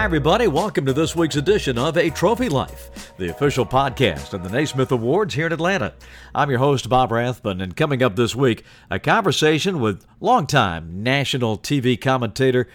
Hi, everybody. Welcome to this week's edition of A Trophy Life, the official podcast of the Naismith Awards here in Atlanta. I'm your host, Bob Rathbun, and coming up this week, a conversation with longtime national TV commentator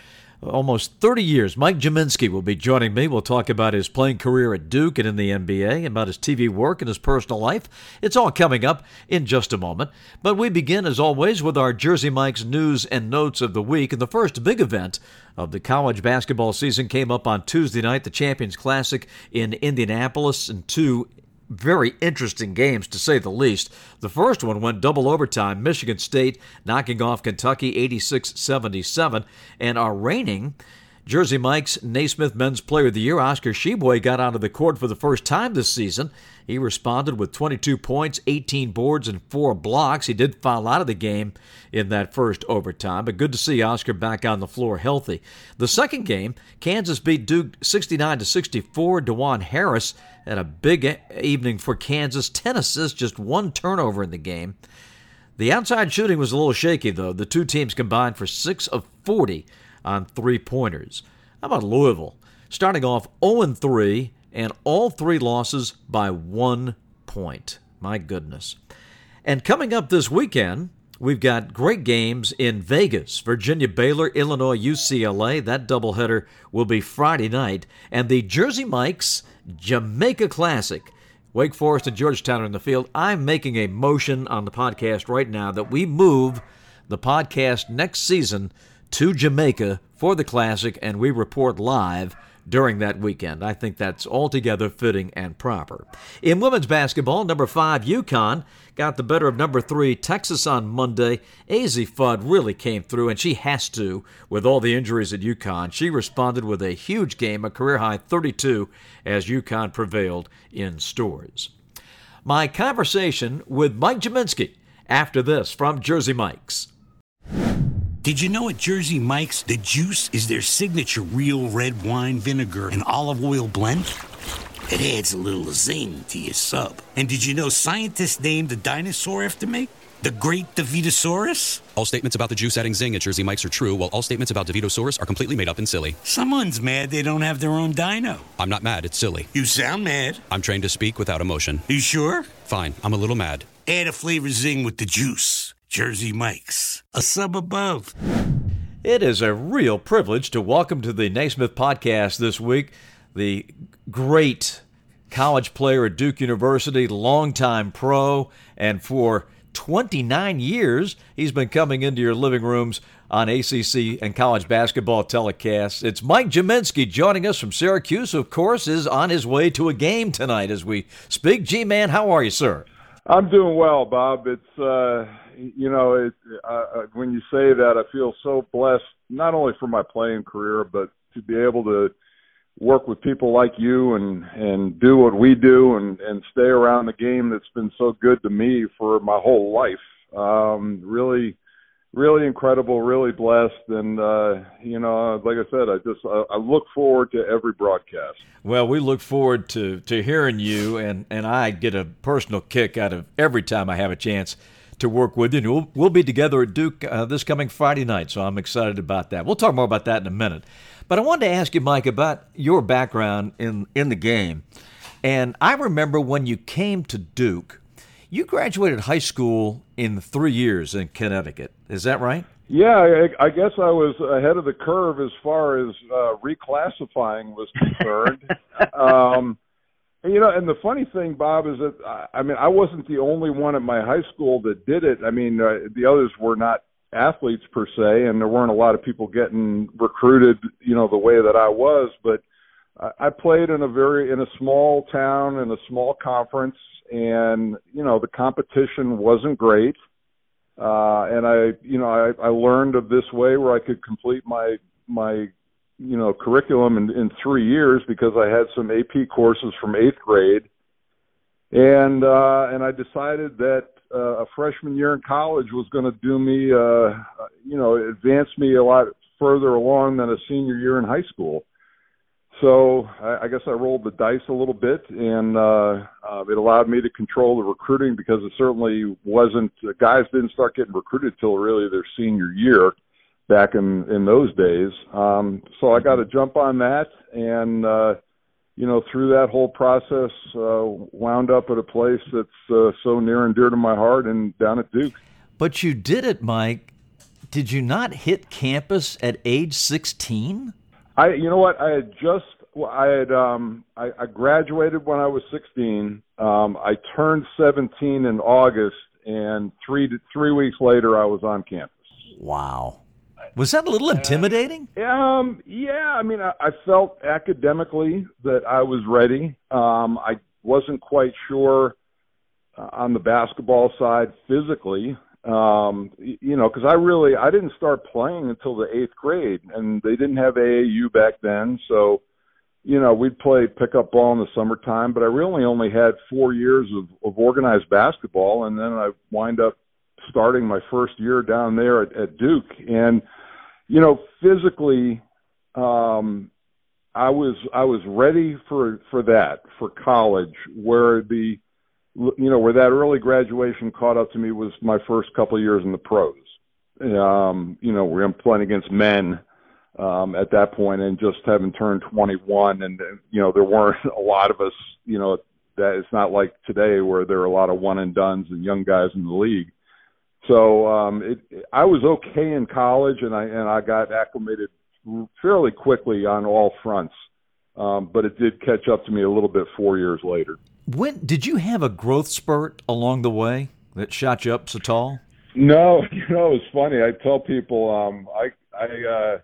almost 30 years. Mike Gminski will be joining me. We'll talk about his playing career at Duke and in the NBA, about his TV work and his personal life. It's all coming up in just a moment. But we begin, as always, with our Jersey Mike's news and notes of the week. And the first big event of the college basketball season came up on Tuesday night, the Champions Classic in Indianapolis, and two very interesting games, to say the least. The first one went double overtime, Michigan State knocking off Kentucky 86 77, and our reigning Jersey Mike's Naismith Men's Player of the Year, Oscar Tshiebwe, got onto the court for the first time this season. He responded with 22 points, 18 boards, and four blocks. He did foul out of the game in that first overtime, but good to see Oscar back on the floor healthy. The second game, Kansas beat Duke 69 to 64. Dajuan Harris had a big evening for Kansas, 10 assists, just one turnover in the game. The outside shooting was a little shaky, though. The two teams combined for 6 of 40 on three pointers. How about Louisville? Starting off 0 3 and all three losses by one point. My goodness. And coming up this weekend, we've got great games in Vegas. Virginia Baylor, Illinois UCLA. That doubleheader will be Friday night. And the Jersey Mikes Jamaica Classic. Wake Forest and Georgetown are in the field. I'm making a motion on the podcast right now that we move the podcast next season to Jamaica for the Classic, and we report live during that weekend. I think that's altogether fitting and proper. In women's basketball, number five, UConn got the better of number three, Texas on Monday. Azzi Fudd really came through, and she has to with all the injuries at UConn. She responded with a huge game, a career high 32, as UConn prevailed in Storrs. My conversation with Mike Gminski after this from Jersey Mike's. Did you know at Jersey Mike's, the juice is their signature real red wine vinegar and olive oil blend? It adds a little zing to your sub. And did you know scientists named the dinosaur after me? The Great Davitosaurus? All statements about the juice adding zing at Jersey Mike's are true, while all statements about Davitosaurus are completely made up and silly. Someone's mad they don't have their own dino. I'm not mad, it's silly. You sound mad. I'm trained to speak without emotion. You sure? Fine, I'm a little mad. Add a flavor zing with the juice. Jersey Mike's, a sub above. It is a real privilege to welcome to the Naismith podcast this week the great college player at Duke University, longtime pro, and for 29 years he's been coming into your living rooms on ACC and college basketball telecasts. It's Mike Gminski joining us from Syracuse, of course, is on his way to a game tonight as we speak. G Man, how are you, sir? I'm doing well, Bob. It's uh, you know, it, uh, uh, when you say that, I feel so blessed, not only for my playing career, but to be able to work with people like you and and do what we do and and stay around the game that's been so good to me for my whole life. Um, really, really incredible, really blessed, and uh, you know, like I said, I just I, I look forward to every broadcast. Well, we look forward to to hearing you, and and I get a personal kick out of every time I have a chance to work with you. And we'll, we'll be together at Duke uh, this coming Friday night, so I'm excited about that. We'll talk more about that in a minute. But I wanted to ask you, Mike, about your background in, in the game. And I remember when you came to Duke, you graduated high school in three years in Connecticut. Is that right? Yeah, I, I guess I was ahead of the curve as far as uh, reclassifying was concerned. um, you know, and the funny thing, Bob, is that I mean, I wasn't the only one at my high school that did it. I mean, uh, the others were not athletes per se, and there weren't a lot of people getting recruited, you know, the way that I was. But I played in a very in a small town in a small conference, and you know, the competition wasn't great. Uh, and I, you know, I, I learned of this way where I could complete my my you know curriculum in, in three years because I had some AP courses from eighth grade, and uh, and I decided that uh, a freshman year in college was going to do me, uh, you know, advance me a lot further along than a senior year in high school. So I, I guess I rolled the dice a little bit, and uh, uh, it allowed me to control the recruiting because it certainly wasn't. Guys didn't start getting recruited till really their senior year back in in those days. Um, so I got to jump on that, and uh, you know, through that whole process, uh, wound up at a place that's uh, so near and dear to my heart, and down at Duke. But you did it, Mike. Did you not hit campus at age sixteen? I, you know what, I had just I had um, I, I graduated when I was 16. Um, I turned 17 in August, and three three weeks later, I was on campus. Wow. Was that a little intimidating? Um, yeah, I mean, I, I felt academically that I was ready. Um, I wasn't quite sure uh, on the basketball side physically. Um, you know, because I really I didn't start playing until the eighth grade, and they didn't have AAU back then, so you know we'd play pickup ball in the summertime. But I really only had four years of, of organized basketball, and then I wind up starting my first year down there at, at Duke, and you know, physically, um, I was I was ready for for that for college, where the you know where that early graduation caught up to me was my first couple of years in the pros. Um, you know, we're playing against men um, at that point, and just having turned 21, and you know there weren't a lot of us. You know, that it's not like today where there are a lot of one and dones and young guys in the league. So um, it, I was okay in college, and I and I got acclimated fairly quickly on all fronts. Um, but it did catch up to me a little bit four years later. When did you have a growth spurt along the way that shot you up so tall? No, you know it's funny. I tell people um, I I uh,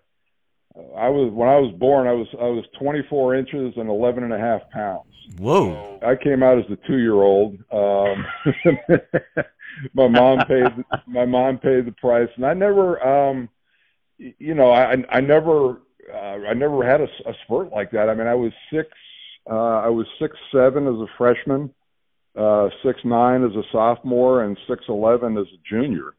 I was when I was born I was I was 24 inches and 11 and a half pounds. Whoa! I came out as a two year old. Um, my mom paid my mom paid the price, and I never, um, you know, I I never uh, I never had a, a spurt like that. I mean, I was six uh, I was six seven as a freshman, uh, six nine as a sophomore, and six eleven as a junior,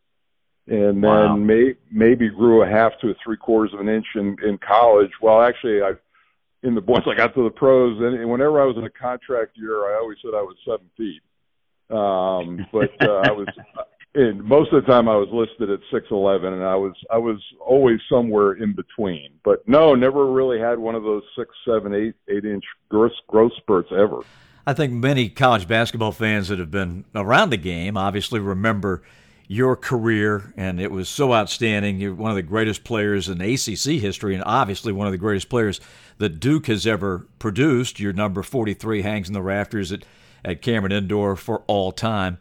and then wow. may, maybe grew a half to a three quarters of an inch in in college. Well, actually, I in the once I got to the pros, and whenever I was in a contract year, I always said I was seven feet. Um, but uh, I was, and most of the time I was listed at six eleven, and I was I was always somewhere in between. But no, never really had one of those six, seven, eight, eight inch growth growth spurts ever. I think many college basketball fans that have been around the game obviously remember your career, and it was so outstanding. You're one of the greatest players in ACC history, and obviously one of the greatest players that Duke has ever produced. Your number 43 hangs in the rafters at at Cameron Indoor for all time.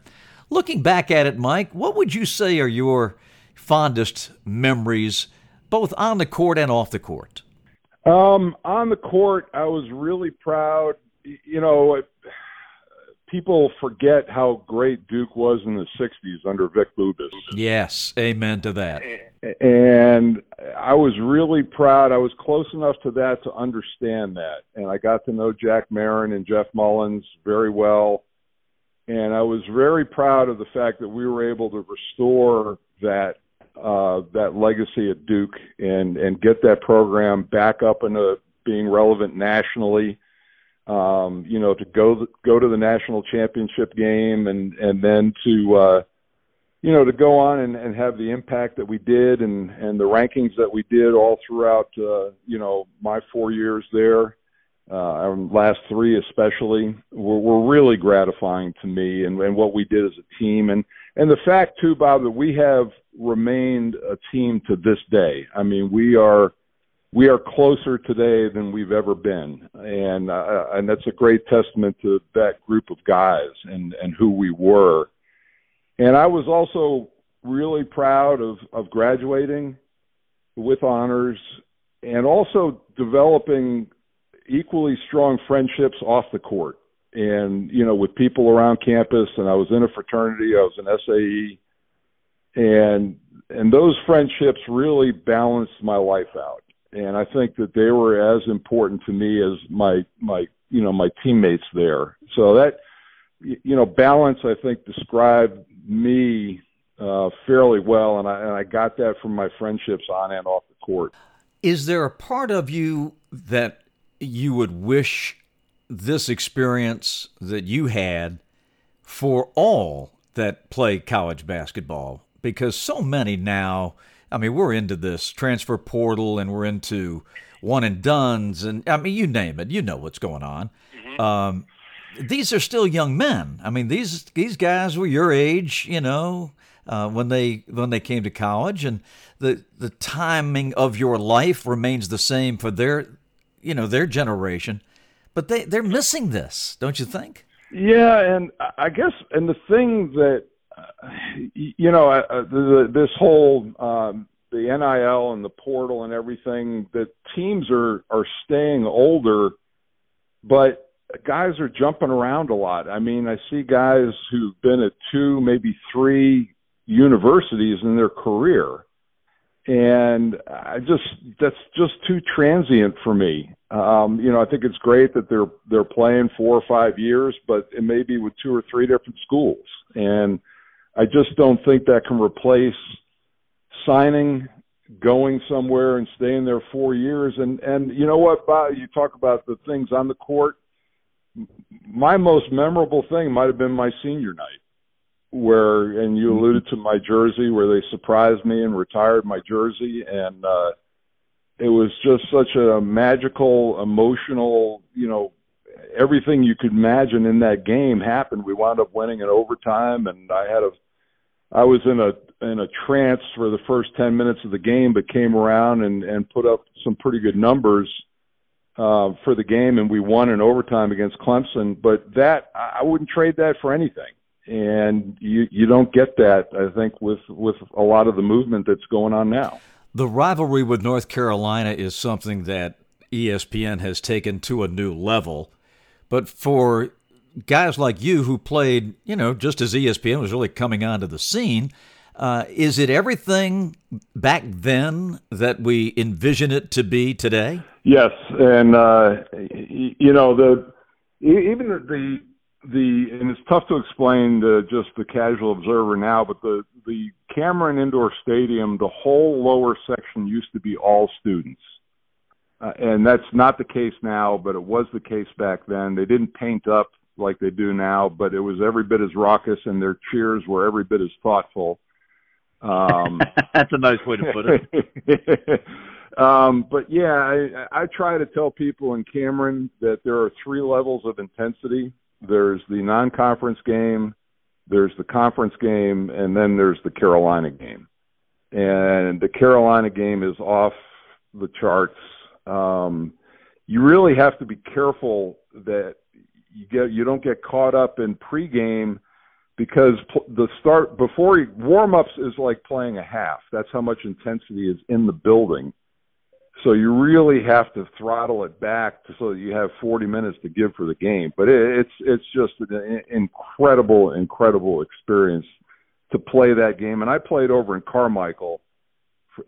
Looking back at it, Mike, what would you say are your fondest memories, both on the court and off the court? Um, on the court, I was really proud. You know, people forget how great Duke was in the '60s under Vic Bubas. Yes, amen to that. And I was really proud. I was close enough to that to understand that, and I got to know Jack Marin and Jeff Mullins very well. And I was very proud of the fact that we were able to restore that uh, that legacy at Duke and and get that program back up into being relevant nationally. Um, you know, to go go to the national championship game and and then to uh, you know to go on and, and have the impact that we did and and the rankings that we did all throughout uh, you know my four years there our last three especially were, were really gratifying to me and, and what we did as a team. And and the fact too Bob that we have remained a team to this day. I mean we are we are closer today than we've ever been. And uh, and that's a great testament to that group of guys and and who we were. And I was also really proud of of graduating with honors and also developing equally strong friendships off the court. And you know with people around campus and I was in a fraternity I was an SAE and and those friendships really balanced my life out. And I think that they were as important to me as my my you know my teammates there. So that you know balance I think described me uh, fairly well. And I and I got that from my friendships on and off the court. Is there a part of you that you would wish this experience that you had for all that play college basketball? Because so many now, I mean, we're into this transfer portal and we're into one and dones and I mean, you name it, you know what's going on. Mm-hmm. Um, these are still young men. I mean, these these guys were your age, you know, uh, when they when they came to college, and the the timing of your life remains the same for their, you know, their generation. But they they're missing this, don't you think? Yeah, and I guess and the thing that uh, you know uh, this whole um, the NIL and the portal and everything that teams are are staying older, but guys are jumping around a lot. I mean, I see guys who've been at two, maybe three universities in their career. And I just that's just too transient for me. Um, you know, I think it's great that they're they're playing four or five years, but it may be with two or three different schools. And I just don't think that can replace signing, going somewhere and staying there four years. And and you know what, Bob, you talk about the things on the court my most memorable thing might have been my senior night where and you alluded to my jersey where they surprised me and retired my jersey and uh it was just such a magical emotional you know everything you could imagine in that game happened. We wound up winning in overtime and i had a i was in a in a trance for the first 10 minutes of the game but came around and and put up some pretty good numbers uh, for the game, and we won in overtime against Clemson. But that I wouldn't trade that for anything, and you you don't get that I think with with a lot of the movement that's going on now. The rivalry with North Carolina is something that ESPN has taken to a new level, but for guys like you who played, you know, just as ESPN was really coming onto the scene. Uh, is it everything back then that we envision it to be today? Yes, and uh, you know the even the the and it's tough to explain to just the casual observer now, but the the Cameron Indoor Stadium, the whole lower section used to be all students. Uh, and that's not the case now, but it was the case back then. They didn't paint up like they do now, but it was every bit as raucous, and their cheers were every bit as thoughtful. Um, that's a nice way to put it. Um, but yeah, I, I try to tell people in Cameron that there are three levels of intensity. There's the non-conference game, there's the conference game, and then there's the Carolina game. And the Carolina game is off the charts. Um, you really have to be careful that you get you don't get caught up in pregame because the start before warm ups is like playing a half. That's how much intensity is in the building. So you really have to throttle it back so that you have 40 minutes to give for the game. But it, it's it's just an incredible, incredible experience to play that game. And I played over in Carmichael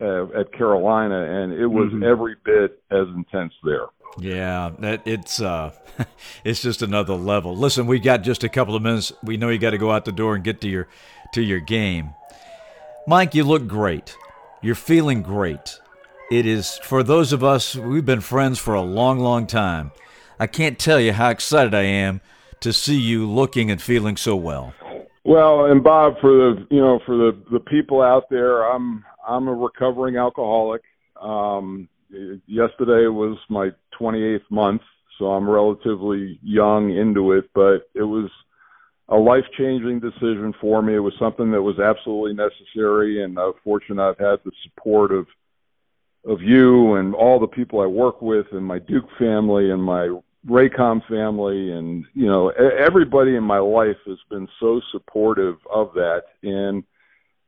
uh, at Carolina, and it was mm-hmm. every bit as intense there. Yeah, that it's uh, it's just another level. Listen, we got just a couple of minutes. We know you got to go out the door and get to your to your game. Mike, you look great. You're feeling great. It is for those of us, we've been friends for a long, long time. I can't tell you how excited I am to see you looking and feeling so well. Well, and Bob, for the you know for the the people out there, I'm I'm a recovering alcoholic. Um, yesterday was my 28th month, so I'm relatively young into it, but it was a life changing decision for me. It was something that was absolutely necessary, and I'm fortunate I've had the support of of you and all the people I work with and my Duke family and my Raycom family and you know everybody in my life has been so supportive of that. And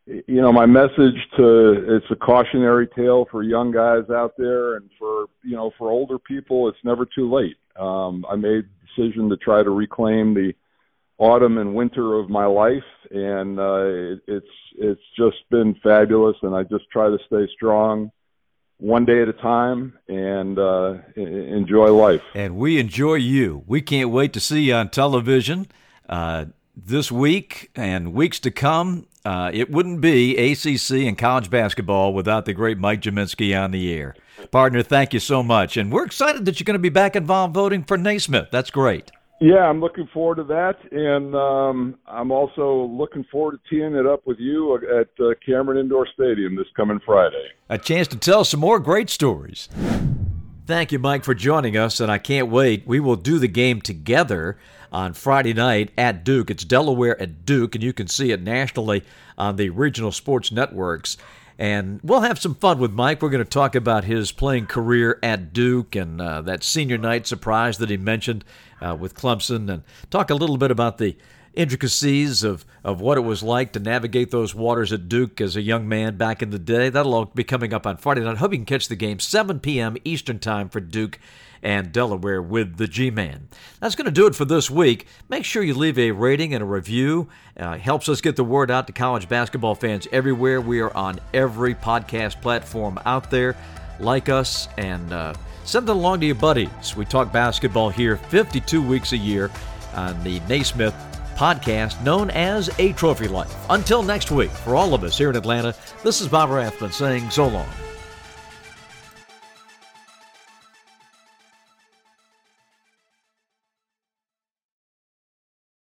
you know my message to it's a cautionary tale for young guys out there and for you know for older people it's never too late. Um I made the decision to try to reclaim the autumn and winter of my life and uh it, it's it's just been fabulous and I just try to stay strong one day at a time and uh, enjoy life. And we enjoy you. We can't wait to see you on television uh, this week and weeks to come. Uh, it wouldn't be ACC and college basketball without the great Mike Gminski on the air. Partner, thank you so much. And we're excited that you're going to be back involved voting for Naismith. That's great. Yeah, I'm looking forward to that, and um, I'm also looking forward to teeing it up with you at uh, Cameron Indoor Stadium this coming Friday. A chance to tell some more great stories. Thank you, Mike, for joining us, and I can't wait. We will do the game together on Friday night at Duke. It's Delaware at Duke, and you can see it nationally on the regional sports networks. And we'll have some fun with Mike. We're going to talk about his playing career at Duke and uh, that senior night surprise that he mentioned uh, with Clemson, and talk a little bit about the intricacies of, of what it was like to navigate those waters at Duke as a young man back in the day. That'll all be coming up on Friday night. Hope you can catch the game 7 p.m. Eastern Time for Duke and Delaware with the G Man. That's going to do it for this week. Make sure you leave a rating and a review. Uh, helps us get the word out to college basketball fans everywhere. We are on every podcast platform out there. Like us and uh, send it along to your buddies. We talk basketball here 52 weeks a year on the Naismith podcast known as A Trophy Life. Until next week, for all of us here in Atlanta, this is Bob Rathbun saying so long.